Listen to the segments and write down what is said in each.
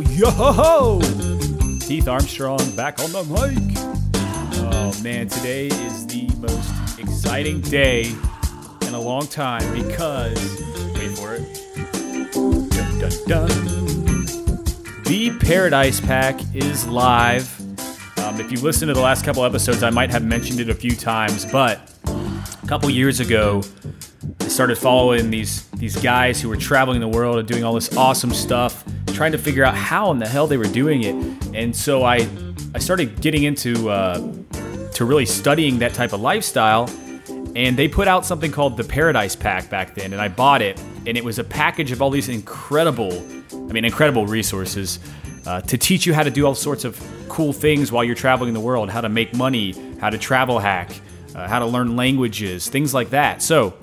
yo, ho, ho! Heath Armstrong back on the mic. Oh man, today is the most exciting day in a long time because, wait for it. Dun, dun, dun. The Paradise Pack is live. Um, if you listen to the last couple episodes, I might have mentioned it a few times, but a couple years ago, I started following these these guys who were traveling the world and doing all this awesome stuff, trying to figure out how in the hell they were doing it. And so I I started getting into uh, to really studying that type of lifestyle. And they put out something called the Paradise Pack back then, and I bought it. And it was a package of all these incredible, I mean, incredible resources uh, to teach you how to do all sorts of cool things while you're traveling the world, how to make money, how to travel hack, uh, how to learn languages, things like that. So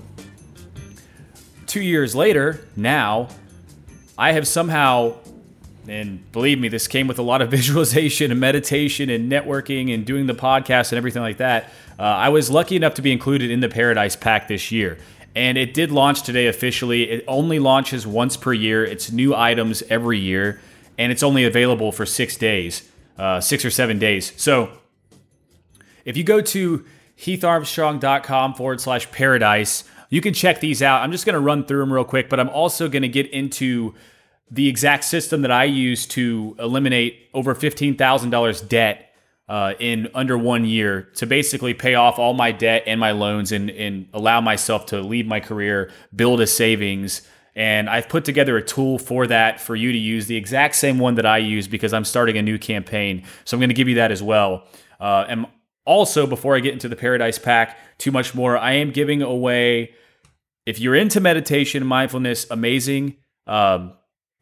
two years later, now, I have somehow, and believe me, this came with a lot of visualization and meditation and networking and doing the podcast and everything like that. Uh, I was lucky enough to be included in the Paradise Pack this year. And it did launch today officially. It only launches once per year. It's new items every year, and it's only available for six days, uh, six or seven days. So if you go to heatharmstrong.com forward slash paradise, you can check these out. I'm just going to run through them real quick, but I'm also going to get into the exact system that I use to eliminate over $15,000 debt uh, in under one year to basically pay off all my debt and my loans and, and allow myself to leave my career, build a savings. And I've put together a tool for that for you to use, the exact same one that I use because I'm starting a new campaign. So I'm going to give you that as well. Uh, and also, before I get into the Paradise Pack, too much more, I am giving away if you're into meditation mindfulness, amazing. Um,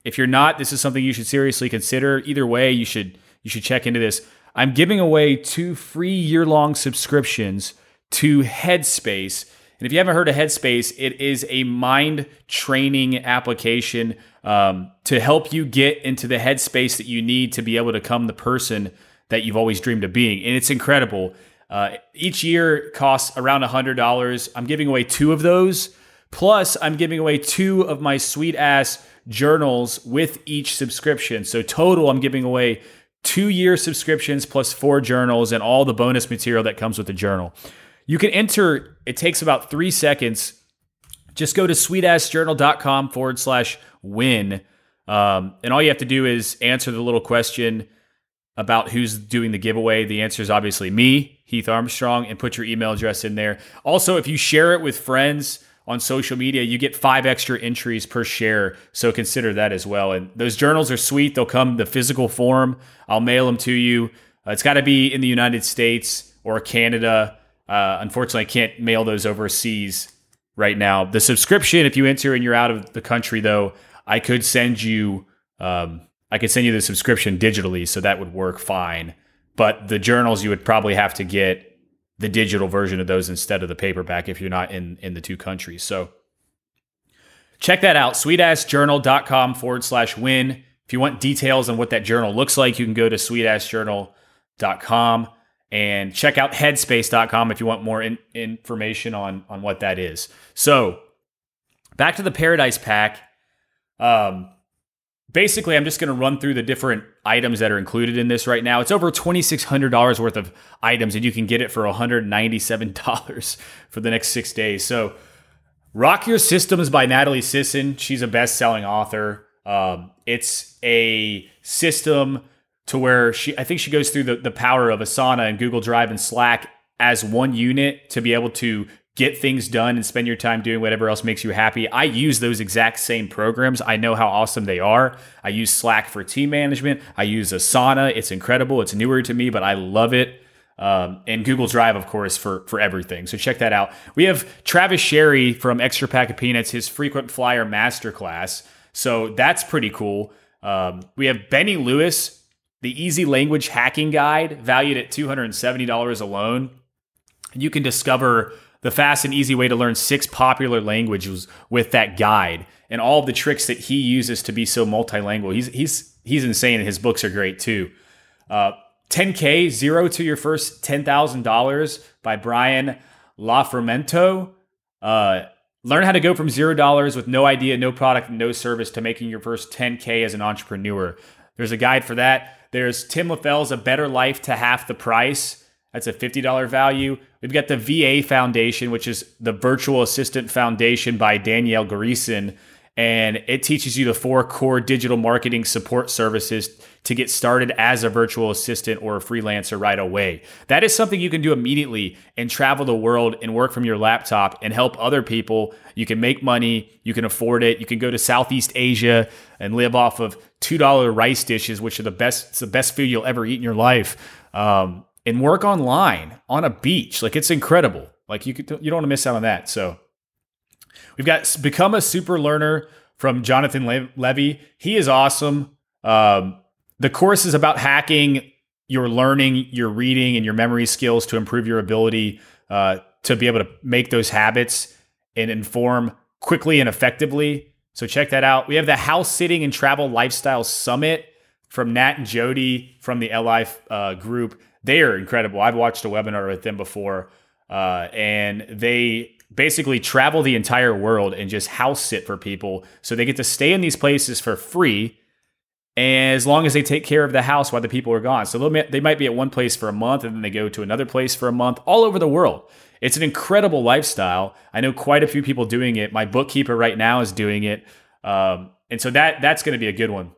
if you're not, this is something you should seriously consider. Either way, you should you should check into this. I'm giving away two free year-long subscriptions to Headspace. And if you haven't heard of Headspace, it is a mind training application um, to help you get into the headspace that you need to be able to become the person that you've always dreamed of being. And it's incredible. Uh, each year costs around $100. I'm giving away two of those. Plus, I'm giving away two of my sweet ass journals with each subscription. So, total, I'm giving away two year subscriptions plus four journals and all the bonus material that comes with the journal. You can enter, it takes about three seconds. Just go to sweetassjournal.com forward slash win. Um, and all you have to do is answer the little question about who's doing the giveaway. The answer is obviously me, Heath Armstrong, and put your email address in there. Also, if you share it with friends, on social media, you get five extra entries per share. So consider that as well. And those journals are sweet. They'll come the physical form. I'll mail them to you. Uh, it's got to be in the United States or Canada. Uh, unfortunately, I can't mail those overseas right now. The subscription, if you enter and you're out of the country, though, I could send you. Um, I could send you the subscription digitally, so that would work fine. But the journals you would probably have to get the digital version of those instead of the paperback if you're not in in the two countries. So check that out, sweetassjournal.com forward slash win. If you want details on what that journal looks like, you can go to sweetassjournal.com and check out headspace.com if you want more in, information on, on what that is. So back to the Paradise Pack. Um, basically, I'm just going to run through the different items that are included in this right now. It's over $2,600 worth of items, and you can get it for $197 for the next six days. So, Rock Your Systems by Natalie Sisson. She's a best selling author. Um, it's a system to where she, I think she goes through the, the power of Asana and Google Drive and Slack as one unit to be able to get things done and spend your time doing whatever else makes you happy. I use those exact same programs. I know how awesome they are. I use Slack for team management. I use Asana. It's incredible. It's newer to me, but I love it. Um, and Google Drive, of course, for for everything. So check that out. We have Travis Sherry from Extra Pack of Peanuts, his frequent flyer masterclass. So that's pretty cool. Um, we have Benny Lewis, the Easy Language Hacking Guide, valued at two hundred and seventy dollars alone. You can discover the fast and easy way to learn six popular languages with that guide and all the tricks that he uses to be so multilingual. He's he's he's insane, and his books are great too. Uh, 10K, zero to your first $10,000 by Brian LaFermento. Uh, learn how to go from zero dollars with no idea, no product, no service to making your first 10K as an entrepreneur. There's a guide for that. There's Tim Leffel's A Better Life to Half the Price. That's a $50 value. We've got the VA Foundation, which is the Virtual Assistant Foundation by Danielle Greason. And it teaches you the four core digital marketing support services to get started as a virtual assistant or a freelancer right away. That is something you can do immediately and travel the world and work from your laptop and help other people. You can make money, you can afford it. You can go to Southeast Asia and live off of $2 rice dishes, which are the best, it's the best food you'll ever eat in your life. Um, and work online on a beach. Like it's incredible. Like you could, you don't want to miss out on that. So we've got become a super learner from Jonathan Le- Levi. He is awesome. Um, the course is about hacking your learning, your reading, and your memory skills to improve your ability uh, to be able to make those habits and inform quickly and effectively. So check that out. We have the House Sitting and Travel Lifestyle Summit from Nat and Jody from the LI uh, group. They are incredible. I've watched a webinar with them before, uh, and they basically travel the entire world and just house sit for people. So they get to stay in these places for free as long as they take care of the house while the people are gone. So they might be at one place for a month and then they go to another place for a month all over the world. It's an incredible lifestyle. I know quite a few people doing it. My bookkeeper right now is doing it. Um, and so that that's going to be a good one.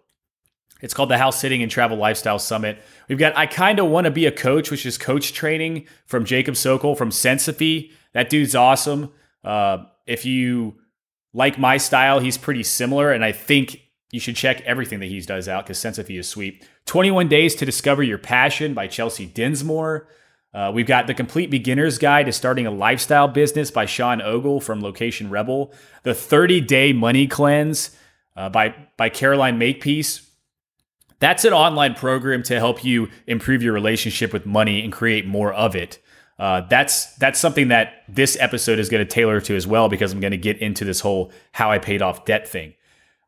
It's called the House Sitting and Travel Lifestyle Summit. We've got I kind of want to be a coach, which is coach training from Jacob Sokol from Sensophy. That dude's awesome. Uh, if you like my style, he's pretty similar, and I think you should check everything that he does out because Sensophy is sweet. 21 Days to Discover Your Passion by Chelsea Dinsmore. Uh, we've got The Complete Beginner's Guide to Starting a Lifestyle Business by Sean Ogle from Location Rebel. The 30 Day Money Cleanse uh, by, by Caroline Makepeace. That's an online program to help you improve your relationship with money and create more of it. Uh, that's that's something that this episode is going to tailor to as well because I'm going to get into this whole how I paid off debt thing.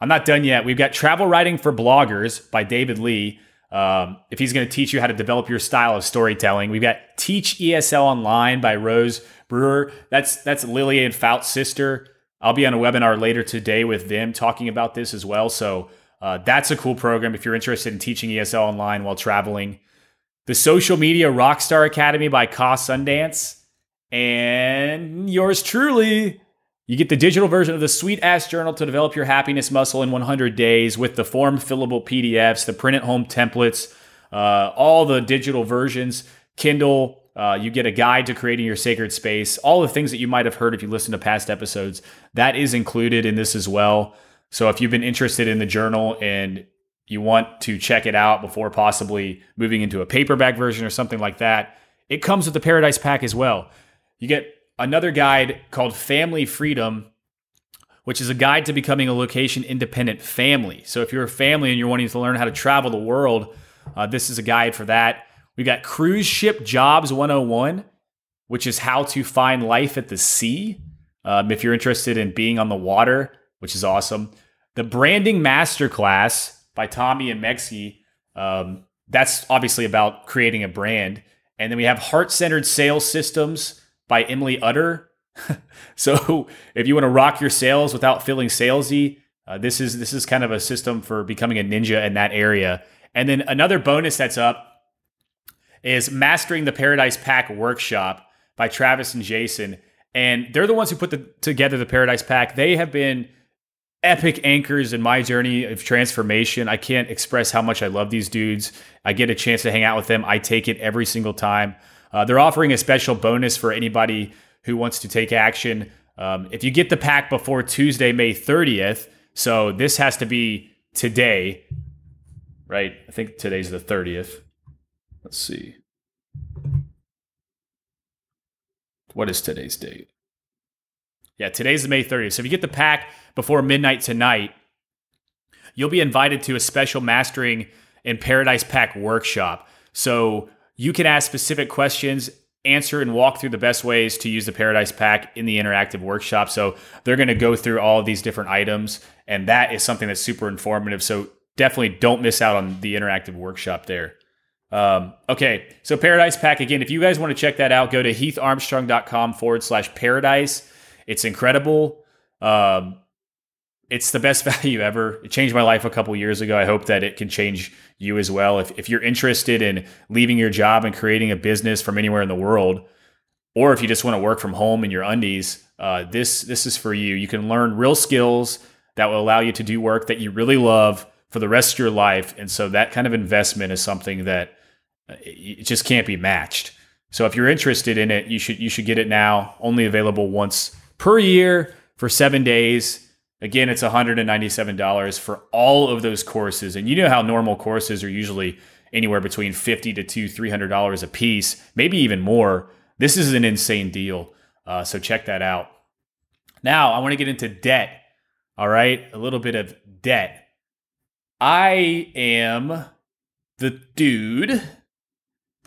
I'm not done yet. We've got travel writing for bloggers by David Lee. Um, if he's going to teach you how to develop your style of storytelling, we've got Teach ESL Online by Rose Brewer. That's that's Lily and Fout's sister. I'll be on a webinar later today with them talking about this as well. So uh, that's a cool program if you're interested in teaching ESL online while traveling. The Social Media Rockstar Academy by Ka Sundance. And yours truly. You get the digital version of the Sweet Ass Journal to develop your happiness muscle in 100 days with the form fillable PDFs, the print at home templates, uh, all the digital versions, Kindle. Uh, you get a guide to creating your sacred space, all the things that you might have heard if you listened to past episodes. That is included in this as well. So if you've been interested in the journal and you want to check it out before possibly moving into a paperback version or something like that, it comes with the Paradise Pack as well. You get another guide called Family Freedom, which is a guide to becoming a location independent family. So if you're a family and you're wanting to learn how to travel the world, uh, this is a guide for that. We got Cruise Ship Jobs 101, which is how to find life at the sea. Um, if you're interested in being on the water, which is awesome. The Branding Masterclass by Tommy and Mexi. Um, that's obviously about creating a brand. And then we have Heart Centered Sales Systems by Emily Utter. so if you want to rock your sales without feeling salesy, uh, this is this is kind of a system for becoming a ninja in that area. And then another bonus that's up is Mastering the Paradise Pack Workshop by Travis and Jason. And they're the ones who put the, together the Paradise Pack. They have been epic anchors in my journey of transformation. I can't express how much I love these dudes. I get a chance to hang out with them. I take it every single time. Uh, they're offering a special bonus for anybody who wants to take action. Um, if you get the pack before Tuesday, May 30th, so this has to be today, right? I think today's the 30th. Let's see. What is today's date? Yeah, today's the May 30th. So if you get the pack before midnight tonight, you'll be invited to a special mastering in Paradise Pack workshop. So you can ask specific questions, answer and walk through the best ways to use the Paradise Pack in the interactive workshop. So they're going to go through all of these different items, and that is something that's super informative. So definitely don't miss out on the interactive workshop there. Um, okay, so Paradise Pack again. If you guys want to check that out, go to heatharmstrong.com forward slash paradise. It's incredible. Um, it's the best value ever. It changed my life a couple years ago. I hope that it can change you as well. If, if you're interested in leaving your job and creating a business from anywhere in the world, or if you just want to work from home in your undies, uh, this this is for you. You can learn real skills that will allow you to do work that you really love for the rest of your life. And so that kind of investment is something that uh, it just can't be matched. So if you're interested in it, you should you should get it now. Only available once per year for seven days. Again, it's $197 for all of those courses. And you know how normal courses are usually anywhere between 50 to two, $300 a piece, maybe even more. This is an insane deal. Uh, so check that out. Now, I want to get into debt. All right, a little bit of debt. I am the dude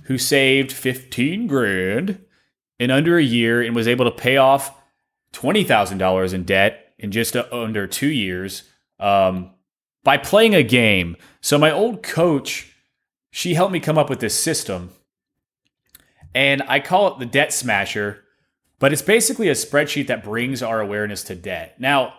who saved 15 grand in under a year and was able to pay off $20,000 in debt in just under two years um, by playing a game. So, my old coach, she helped me come up with this system. And I call it the Debt Smasher, but it's basically a spreadsheet that brings our awareness to debt. Now,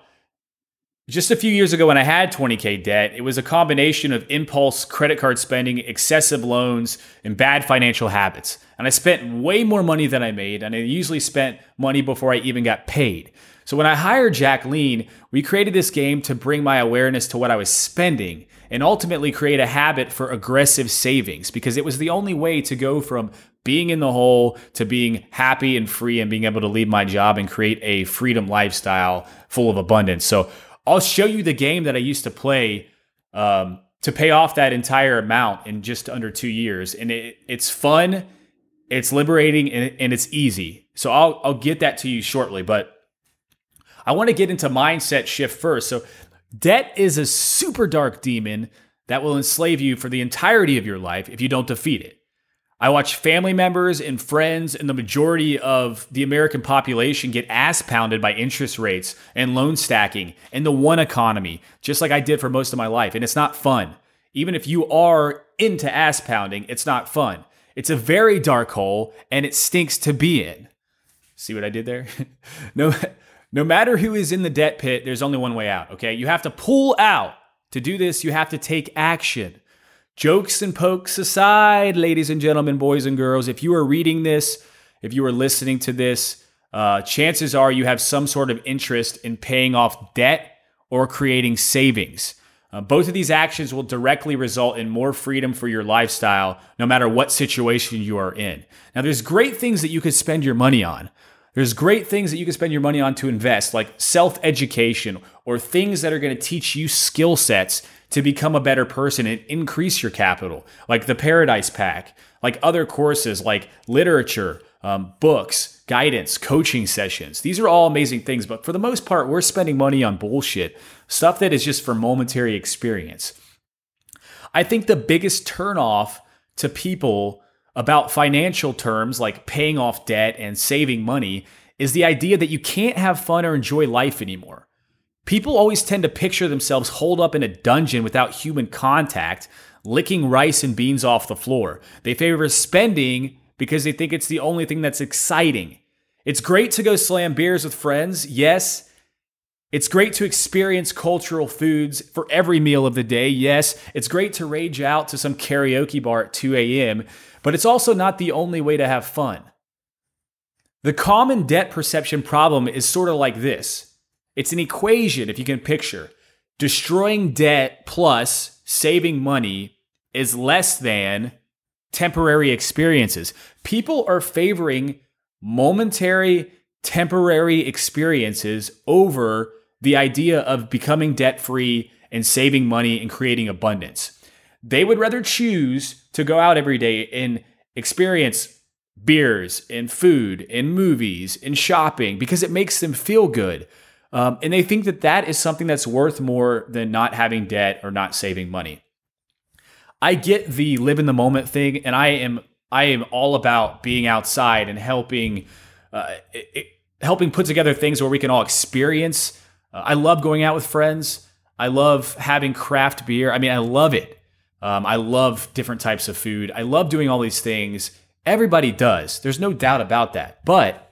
just a few years ago, when I had 20K debt, it was a combination of impulse credit card spending, excessive loans, and bad financial habits. And I spent way more money than I made, and I usually spent money before I even got paid. So when I hired Jacqueline, we created this game to bring my awareness to what I was spending and ultimately create a habit for aggressive savings because it was the only way to go from being in the hole to being happy and free and being able to leave my job and create a freedom lifestyle full of abundance. So I'll show you the game that I used to play um, to pay off that entire amount in just under two years, and it, it's fun, it's liberating, and, and it's easy. So I'll I'll get that to you shortly, but I want to get into mindset shift first. So debt is a super dark demon that will enslave you for the entirety of your life if you don't defeat it. I watch family members and friends and the majority of the American population get ass pounded by interest rates and loan stacking and the one economy, just like I did for most of my life. And it's not fun. Even if you are into ass pounding, it's not fun. It's a very dark hole and it stinks to be in. See what I did there? no, no matter who is in the debt pit, there's only one way out, okay? You have to pull out. To do this, you have to take action. Jokes and pokes aside, ladies and gentlemen, boys and girls, if you are reading this, if you are listening to this, uh, chances are you have some sort of interest in paying off debt or creating savings. Uh, both of these actions will directly result in more freedom for your lifestyle, no matter what situation you are in. Now, there's great things that you could spend your money on. There's great things that you can spend your money on to invest, like self education or things that are going to teach you skill sets to become a better person and increase your capital, like the Paradise Pack, like other courses like literature, um, books, guidance, coaching sessions. These are all amazing things, but for the most part, we're spending money on bullshit, stuff that is just for momentary experience. I think the biggest turnoff to people about financial terms like paying off debt and saving money is the idea that you can't have fun or enjoy life anymore. People always tend to picture themselves holed up in a dungeon without human contact, licking rice and beans off the floor. They favor spending because they think it's the only thing that's exciting. It's great to go slam beers with friends, yes. It's great to experience cultural foods for every meal of the day, yes. It's great to rage out to some karaoke bar at 2 a.m., but it's also not the only way to have fun. The common debt perception problem is sort of like this it's an equation, if you can picture. Destroying debt plus saving money is less than temporary experiences. People are favoring momentary, temporary experiences over the idea of becoming debt free and saving money and creating abundance. They would rather choose to go out every day and experience beers and food and movies and shopping because it makes them feel good. Um, and they think that that is something that's worth more than not having debt or not saving money. I get the live in the moment thing, and I am I am all about being outside and helping uh, it, helping put together things where we can all experience. Uh, I love going out with friends. I love having craft beer. I mean, I love it. Um, I love different types of food. I love doing all these things. Everybody does. There's no doubt about that. But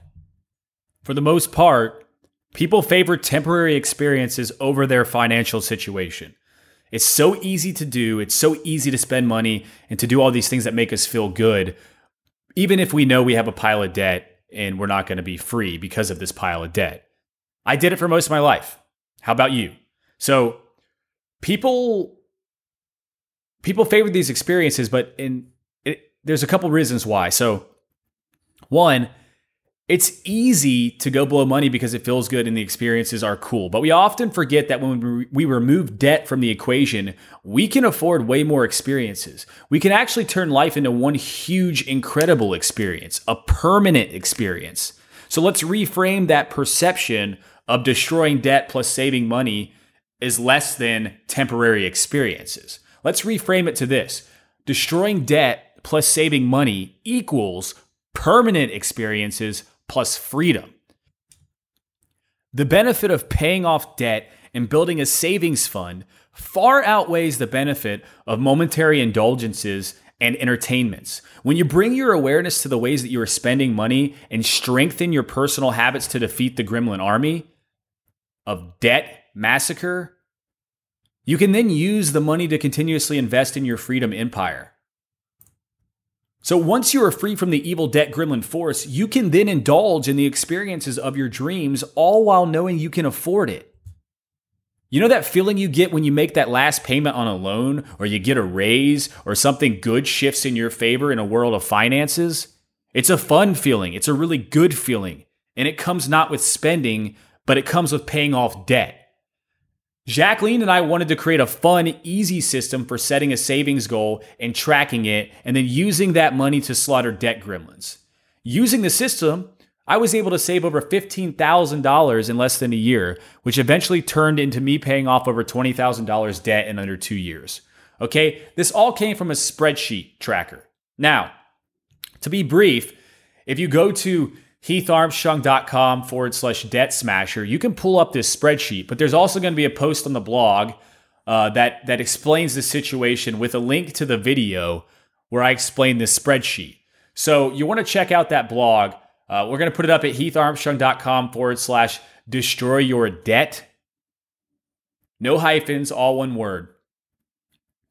for the most part, People favor temporary experiences over their financial situation. It's so easy to do, it's so easy to spend money and to do all these things that make us feel good, even if we know we have a pile of debt and we're not going to be free because of this pile of debt. I did it for most of my life. How about you? So, people people favor these experiences, but in it, there's a couple reasons why. So, one, it's easy to go blow money because it feels good and the experiences are cool. But we often forget that when we remove debt from the equation, we can afford way more experiences. We can actually turn life into one huge, incredible experience, a permanent experience. So let's reframe that perception of destroying debt plus saving money is less than temporary experiences. Let's reframe it to this destroying debt plus saving money equals permanent experiences plus freedom. The benefit of paying off debt and building a savings fund far outweighs the benefit of momentary indulgences and entertainments. When you bring your awareness to the ways that you are spending money and strengthen your personal habits to defeat the gremlin army of debt massacre, you can then use the money to continuously invest in your freedom empire. So once you are free from the evil debt gremlin force, you can then indulge in the experiences of your dreams, all while knowing you can afford it. You know that feeling you get when you make that last payment on a loan, or you get a raise, or something good shifts in your favor in a world of finances? It's a fun feeling. It's a really good feeling. And it comes not with spending, but it comes with paying off debt. Jacqueline and I wanted to create a fun, easy system for setting a savings goal and tracking it, and then using that money to slaughter debt gremlins. Using the system, I was able to save over $15,000 in less than a year, which eventually turned into me paying off over $20,000 debt in under two years. Okay, this all came from a spreadsheet tracker. Now, to be brief, if you go to heatharmstrong.com forward slash debt smasher. You can pull up this spreadsheet, but there's also going to be a post on the blog uh, that, that explains the situation with a link to the video where I explain this spreadsheet. So you want to check out that blog. Uh, we're going to put it up at heatharmstrong.com forward slash destroy your debt. No hyphens, all one word.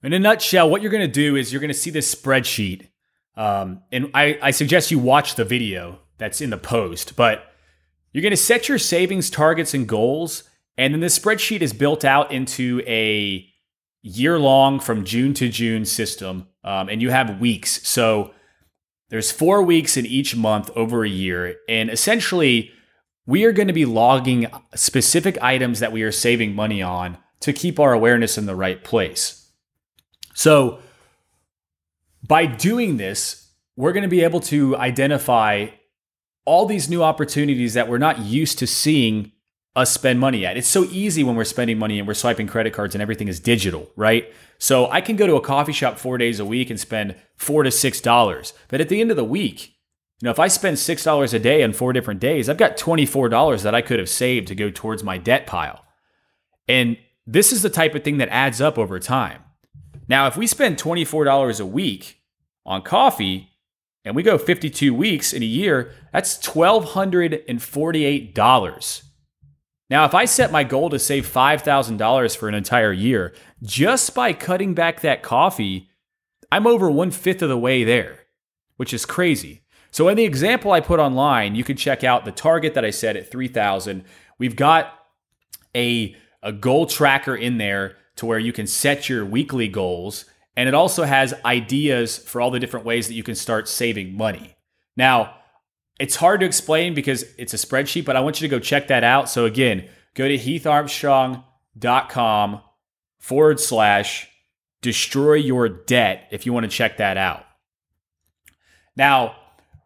In a nutshell, what you're going to do is you're going to see this spreadsheet. Um, and I, I suggest you watch the video that's in the post, but you're going to set your savings targets and goals. And then the spreadsheet is built out into a year long from June to June system. Um, and you have weeks. So there's four weeks in each month over a year. And essentially, we are going to be logging specific items that we are saving money on to keep our awareness in the right place. So by doing this, we're going to be able to identify all these new opportunities that we're not used to seeing us spend money at. It's so easy when we're spending money and we're swiping credit cards and everything is digital, right? So I can go to a coffee shop four days a week and spend four to six dollars. But at the end of the week, you know, if I spend six dollars a day on four different days, I've got twenty-four dollars that I could have saved to go towards my debt pile. And this is the type of thing that adds up over time. Now, if we spend $24 a week on coffee, and we go 52 weeks in a year, that's $1,248. Now, if I set my goal to save $5,000 for an entire year, just by cutting back that coffee, I'm over one fifth of the way there, which is crazy. So, in the example I put online, you can check out the target that I set at 3,000. We've got a, a goal tracker in there to where you can set your weekly goals and it also has ideas for all the different ways that you can start saving money. Now, it's hard to explain because it's a spreadsheet, but I want you to go check that out. So, again, go to heatharmstrong.com forward slash destroy your debt if you want to check that out. Now,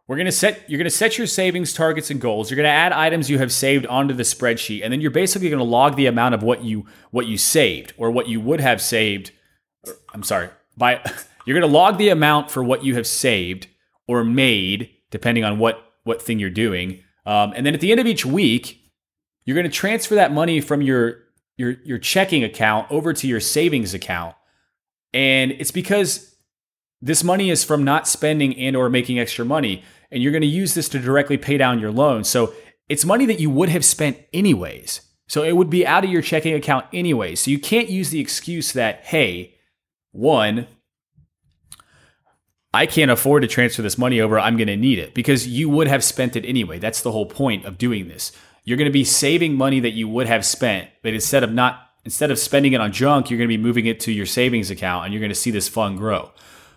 we're going to set you're going to set your savings targets and goals. You're going to add items you have saved onto the spreadsheet and then you're basically going to log the amount of what you what you saved or what you would have saved I'm sorry, by you're going to log the amount for what you have saved or made, depending on what what thing you're doing. Um, and then at the end of each week, you're going to transfer that money from your your your checking account over to your savings account. And it's because this money is from not spending and or making extra money and you're going to use this to directly pay down your loan. So it's money that you would have spent anyways. So it would be out of your checking account anyway. So you can't use the excuse that, hey, one, I can't afford to transfer this money over. I'm going to need it because you would have spent it anyway. That's the whole point of doing this. You're going to be saving money that you would have spent, but instead of not instead of spending it on junk, you're going to be moving it to your savings account and you're going to see this fund grow.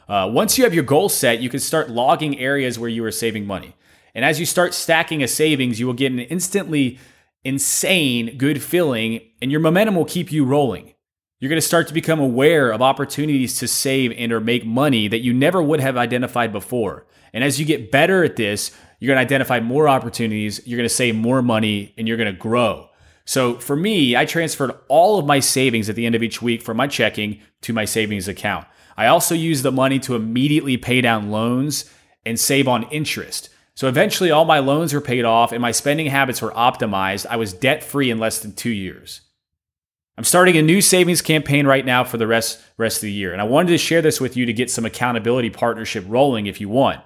Uh, once you have your goal set, you can start logging areas where you are saving money. And as you start stacking a savings, you will get an instantly insane good feeling and your momentum will keep you rolling. You're going to start to become aware of opportunities to save and or make money that you never would have identified before. And as you get better at this, you're going to identify more opportunities, you're going to save more money and you're going to grow. So for me, I transferred all of my savings at the end of each week from my checking to my savings account. I also use the money to immediately pay down loans and save on interest. So eventually, all my loans were paid off and my spending habits were optimized. I was debt free in less than two years. I'm starting a new savings campaign right now for the rest, rest of the year. And I wanted to share this with you to get some accountability partnership rolling if you want.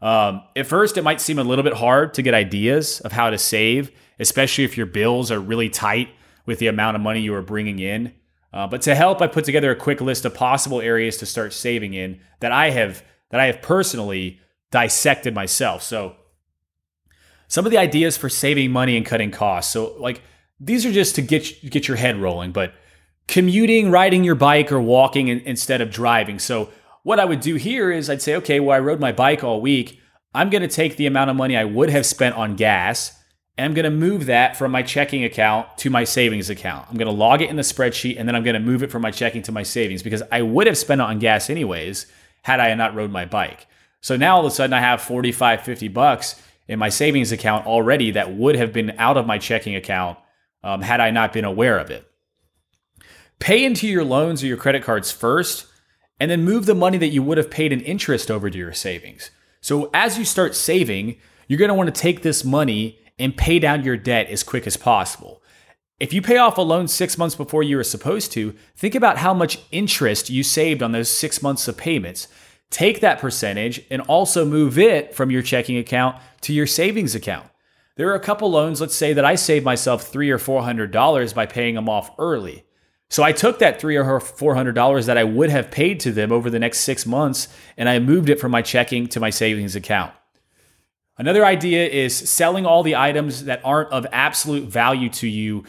Um, at first, it might seem a little bit hard to get ideas of how to save, especially if your bills are really tight with the amount of money you are bringing in. Uh, but to help, I put together a quick list of possible areas to start saving in that I have that I have personally dissected myself. So some of the ideas for saving money and cutting costs. So like these are just to get get your head rolling, but commuting, riding your bike or walking in, instead of driving. So what I would do here is I'd say, okay, well I rode my bike all week. I'm going to take the amount of money I would have spent on gas and I'm going to move that from my checking account to my savings account. I'm going to log it in the spreadsheet and then I'm going to move it from my checking to my savings because I would have spent it on gas anyways had I not rode my bike. So now all of a sudden I have 45, 50 bucks in my savings account already that would have been out of my checking account um, had I not been aware of it. Pay into your loans or your credit cards first, and then move the money that you would have paid in interest over to your savings. So as you start saving, you're going to want to take this money and pay down your debt as quick as possible. If you pay off a loan six months before you were supposed to, think about how much interest you saved on those six months of payments take that percentage and also move it from your checking account to your savings account. There are a couple loans, let's say that I saved myself three or four hundred dollars by paying them off early. So I took that three or four hundred dollars that I would have paid to them over the next six months and I moved it from my checking to my savings account. Another idea is selling all the items that aren't of absolute value to you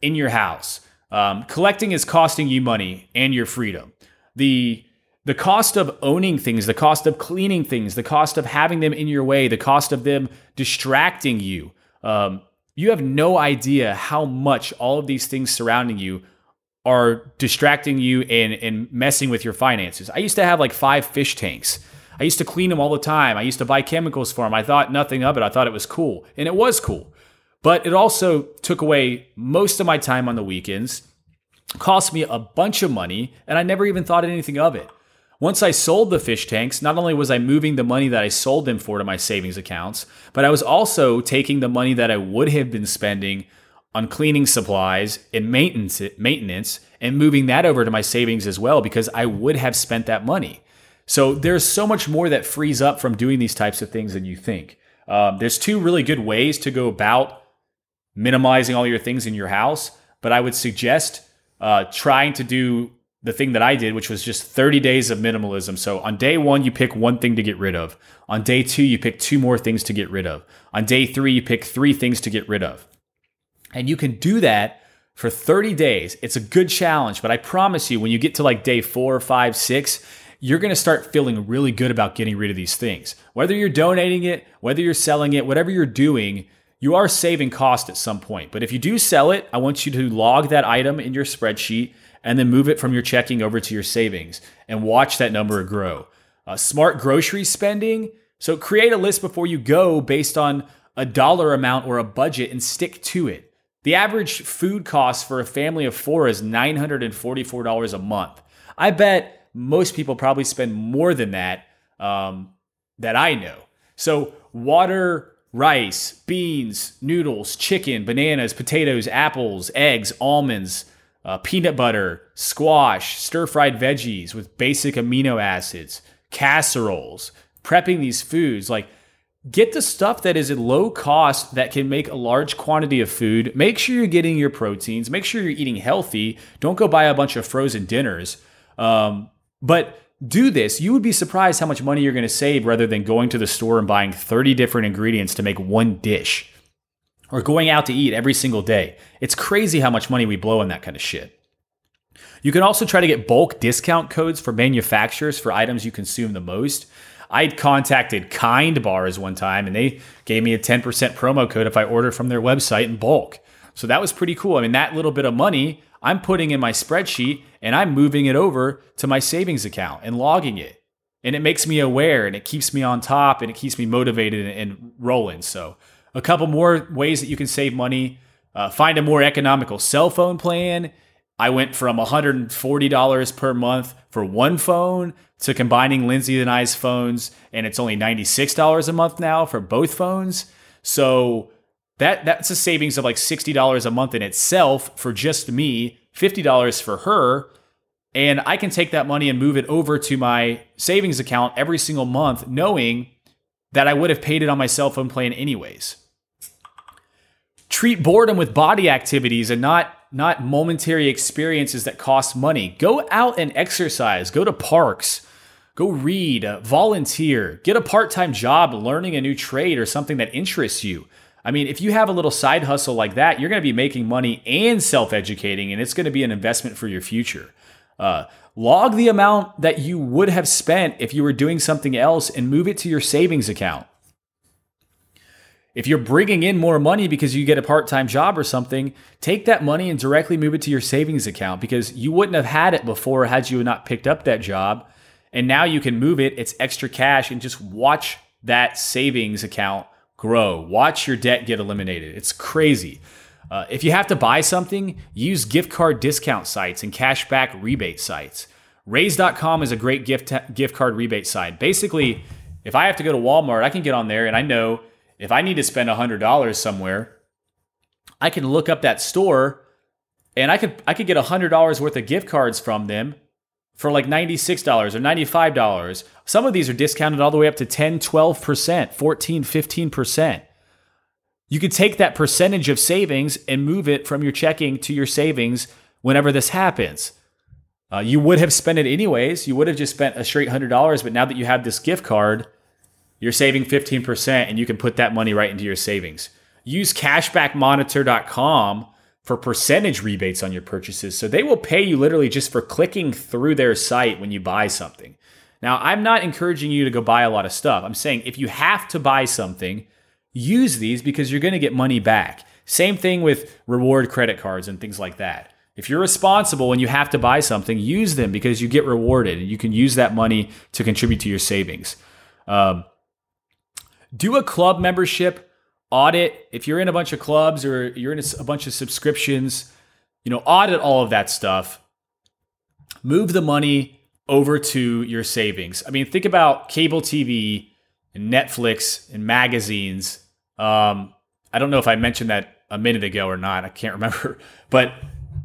in your house. Um, collecting is costing you money and your freedom. The the cost of owning things, the cost of cleaning things, the cost of having them in your way, the cost of them distracting you. Um, you have no idea how much all of these things surrounding you are distracting you and, and messing with your finances. I used to have like five fish tanks. I used to clean them all the time. I used to buy chemicals for them. I thought nothing of it. I thought it was cool. And it was cool. But it also took away most of my time on the weekends, cost me a bunch of money, and I never even thought anything of it. Once I sold the fish tanks, not only was I moving the money that I sold them for to my savings accounts, but I was also taking the money that I would have been spending on cleaning supplies and maintenance maintenance and moving that over to my savings as well because I would have spent that money. So there's so much more that frees up from doing these types of things than you think. Um, there's two really good ways to go about minimizing all your things in your house, but I would suggest uh, trying to do the thing that I did, which was just 30 days of minimalism. So on day one, you pick one thing to get rid of. On day two, you pick two more things to get rid of. On day three, you pick three things to get rid of. And you can do that for 30 days. It's a good challenge, but I promise you, when you get to like day four, five, six, you're going to start feeling really good about getting rid of these things. Whether you're donating it, whether you're selling it, whatever you're doing, you are saving cost at some point. But if you do sell it, I want you to log that item in your spreadsheet and then move it from your checking over to your savings and watch that number grow. Uh, smart grocery spending. So create a list before you go based on a dollar amount or a budget and stick to it. The average food cost for a family of four is $944 a month. I bet most people probably spend more than that um, that I know. So, water, rice, beans, noodles, chicken, bananas, potatoes, apples, eggs, almonds, uh, peanut butter, squash, stir fried veggies with basic amino acids, casseroles, prepping these foods. Like get the stuff that is at low cost that can make a large quantity of food. Make sure you're getting your proteins. Make sure you're eating healthy. Don't go buy a bunch of frozen dinners. Um, but do this. You would be surprised how much money you're going to save rather than going to the store and buying 30 different ingredients to make one dish or going out to eat every single day. It's crazy how much money we blow on that kind of shit. You can also try to get bulk discount codes for manufacturers for items you consume the most. I contacted Kind Bars one time and they gave me a 10% promo code if I order from their website in bulk. So that was pretty cool. I mean, that little bit of money I'm putting in my spreadsheet and I'm moving it over to my savings account and logging it. And it makes me aware and it keeps me on top and it keeps me motivated and rolling. So, a couple more ways that you can save money uh, find a more economical cell phone plan. I went from $140 per month for one phone to combining Lindsay and I's phones, and it's only $96 a month now for both phones. So that that's a savings of like $60 a month in itself for just me, $50 for her. And I can take that money and move it over to my savings account every single month, knowing that I would have paid it on my cell phone plan anyways. Treat boredom with body activities and not not momentary experiences that cost money. Go out and exercise, go to parks, go read, uh, volunteer, get a part-time job learning a new trade or something that interests you. I mean, if you have a little side hustle like that, you're going to be making money and self-educating and it's going to be an investment for your future. Uh, log the amount that you would have spent if you were doing something else and move it to your savings account. If you're bringing in more money because you get a part time job or something, take that money and directly move it to your savings account because you wouldn't have had it before had you not picked up that job. And now you can move it, it's extra cash, and just watch that savings account grow. Watch your debt get eliminated. It's crazy. Uh, if you have to buy something, use gift card discount sites and cashback rebate sites. Raise.com is a great gift, gift card rebate site. Basically, if I have to go to Walmart, I can get on there and I know if I need to spend $100 somewhere, I can look up that store and I could I could get $100 worth of gift cards from them for like $96 or $95. Some of these are discounted all the way up to 10, 12%, 14, 15%. You could take that percentage of savings and move it from your checking to your savings whenever this happens. Uh, you would have spent it anyways. You would have just spent a straight $100, but now that you have this gift card, you're saving 15% and you can put that money right into your savings. Use cashbackmonitor.com for percentage rebates on your purchases. So they will pay you literally just for clicking through their site when you buy something. Now, I'm not encouraging you to go buy a lot of stuff. I'm saying if you have to buy something, use these because you're going to get money back. Same thing with reward credit cards and things like that. If you're responsible and you have to buy something, use them because you get rewarded and you can use that money to contribute to your savings. Um, do a club membership audit. If you're in a bunch of clubs or you're in a, bunch of subscriptions, you know, audit all of that stuff. Move the money over to your savings. I mean, think about cable TV and Netflix and magazines. Um, I don't know if I mentioned that a minute ago or not. I can't remember. But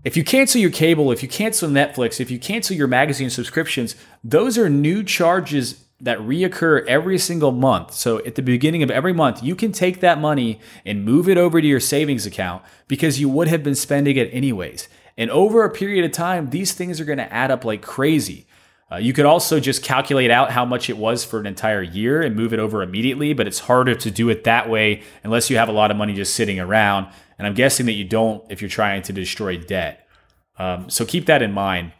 if you cancel your cable, if you cancel Netflix, if you cancel your magazine subscriptions, those are new charges that reoccur every single month. So at the beginning of every month, you can take that money and move it over to your savings account because you would have been spending it anyways. And over a period of time, these things are going to add up like crazy. Uh, you could also just calculate out how much it was for an entire year and move it over immediately, but it's harder to do it that way unless you have a lot of money just sitting around. And I'm guessing that you don't if you're trying to destroy debt. Um, so keep that in mind.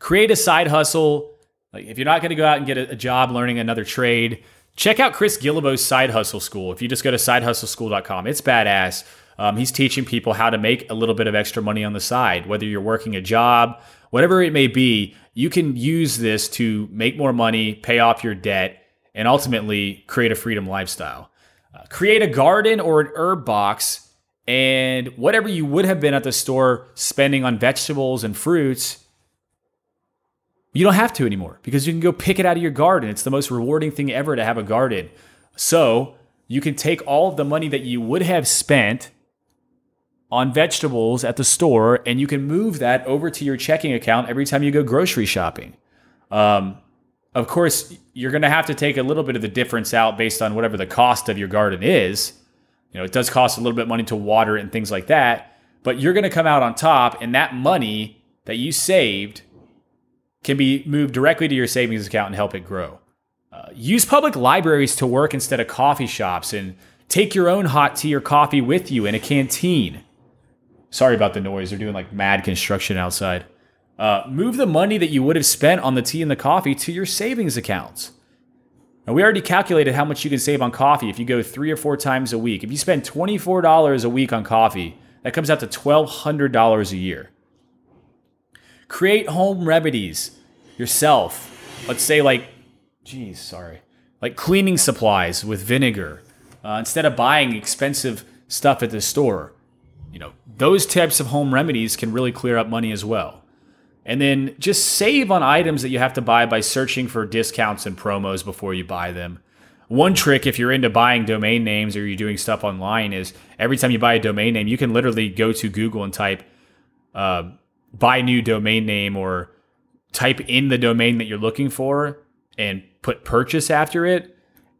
Create a side hustle like if you're not going to go out and get a, a job learning another trade, check out Chris Guillebeau's Side Hustle School. If you just go to sidehustleschool.com, it's badass. Um, he's teaching people how to make a little bit of extra money on the side, whether you're working a job, whatever it may be. You can use this to make more money, pay off your debt, and ultimately create a freedom lifestyle. Uh, create a garden or an herb box, and whatever you would have been at the store spending on vegetables and fruits you don't have to anymore because you can go pick it out of your garden. It's the most rewarding thing ever to have a garden. So you can take all of the money that you would have spent on vegetables at the store and you can move that over to your checking account every time you go grocery shopping. Um, Of course, you're going to have to take a little bit of the difference out based on whatever the cost of your garden is. You know, it does cost a little bit money to water it and things like that, but you're going to come out on top, and that money that you saved can be moved directly to your savings account and help it grow. Uh, use public libraries to work instead of coffee shops and take your own hot tea or coffee with you in a canteen. Sorry about the noise. They're doing like mad construction outside. Uh, move the money that you would have spent on the tea and the coffee to your savings accounts. Now, we already calculated how much you can save on coffee if you go three or four times a week. If you spend $24 a week on coffee, that comes out to $1,200 a year. Create home remedies yourself. Let's say, like, geez, sorry, like cleaning supplies with vinegar uh, instead of buying expensive stuff at the store. You know, those types of home remedies can really clear up money as well. And then just save on items that you have to buy by searching for discounts and promos before you buy them. One trick, if you're into buying domain names or you're doing stuff online, is every time you buy a domain name, you can literally go to Google and type uh, buy new domain name or type in the domain that you're looking for and put purchase after it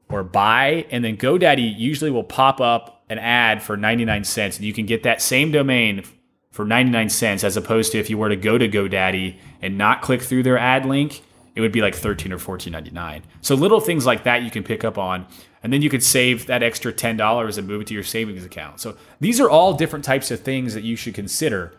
or buy. And then GoDaddy usually will pop up an ad for 99 cents. And you can get that same domain for 99 cents as opposed to if you were to go to GoDaddy and not click through their ad link, it would be like 13 or 14.99. So little things like that you can pick up on and then you could save that extra $10 and move it to your savings account. So these are all different types of things that you should consider.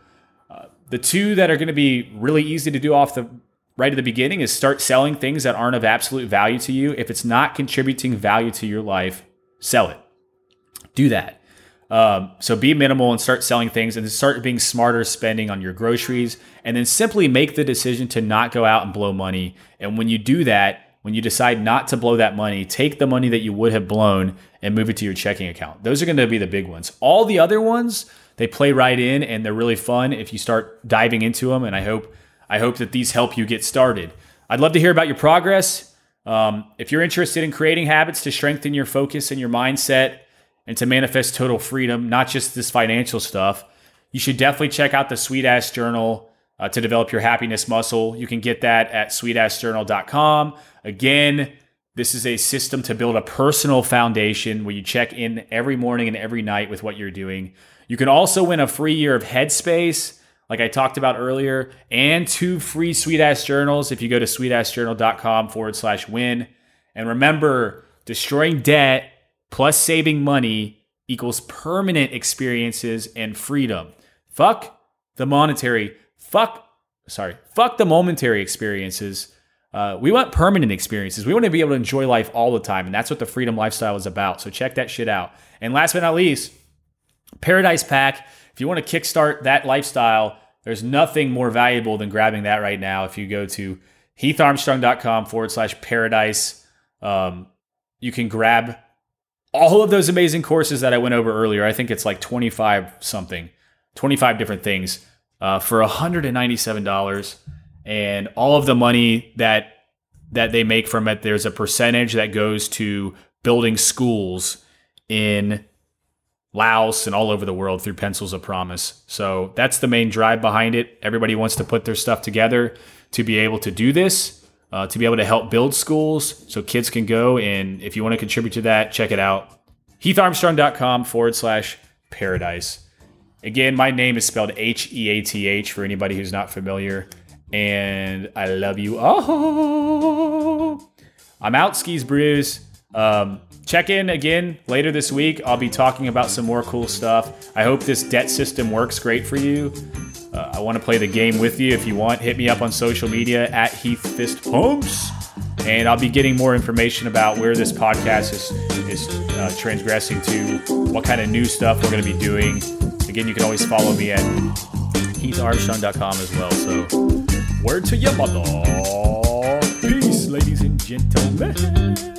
The two that are going to be really easy to do off the right at the beginning is start selling things that aren't of absolute value to you. If it's not contributing value to your life, sell it. Do that. Um, so be minimal and start selling things and start being smarter spending on your groceries. And then simply make the decision to not go out and blow money. And when you do that, when you decide not to blow that money, take the money that you would have blown and move it to your checking account. Those are going to be the big ones. All the other ones, they play right in and they're really fun if you start diving into them. And I hope I hope that these help you get started. I'd love to hear about your progress. Um, if you're interested in creating habits to strengthen your focus and your mindset, and to manifest total freedom, not just this financial stuff, you should definitely check out the Sweet Ass Journal uh, to develop your happiness muscle. You can get that at sweetassjournal.com. Again, this is a system to build a personal foundation where you check in every morning and every night with what you're doing. You can also win a free year of Headspace, like I talked about earlier, and two free Sweet Ass Journals if you go to sweetassjournal.com forward slash win. And remember, destroying debt plus saving money equals permanent experiences and freedom. Fuck the monetary, fuck, sorry, fuck the momentary experiences. Uh, we want permanent experiences. We want to be able to enjoy life all the time. And that's what the freedom lifestyle is about. So check that shit out. And last but not least, Paradise Pack. If you want to kickstart that lifestyle, there's nothing more valuable than grabbing that right now. If you go to heatharmstrong.com forward slash paradise, um, you can grab all of those amazing courses that I went over earlier, I think it's like 25 something, 25 different things uh, for $197. And all of the money that that they make from it, there's a percentage that goes to building schools in Laos and all over the world through Pencils of Promise. So that's the main drive behind it. Everybody wants to put their stuff together to be able to do this uh, to be able to help build schools so kids can go. And if you want to contribute to that, check it out. HeathArmstrong.com forward slash paradise. Again, my name is spelled H E A T H for anybody who's not familiar. And I love you. Oh, I'm out, skis brews. Um, check in again later this week. I'll be talking about some more cool stuff. I hope this debt system works great for you. Uh, I want to play the game with you. If you want, hit me up on social media at Heath Fist Pumps, and I'll be getting more information about where this podcast is is uh, transgressing to, what kind of new stuff we're going to be doing. Again, you can always follow me at HeathArmstrong.com as well. So, word to your mother. Peace, ladies and gentlemen.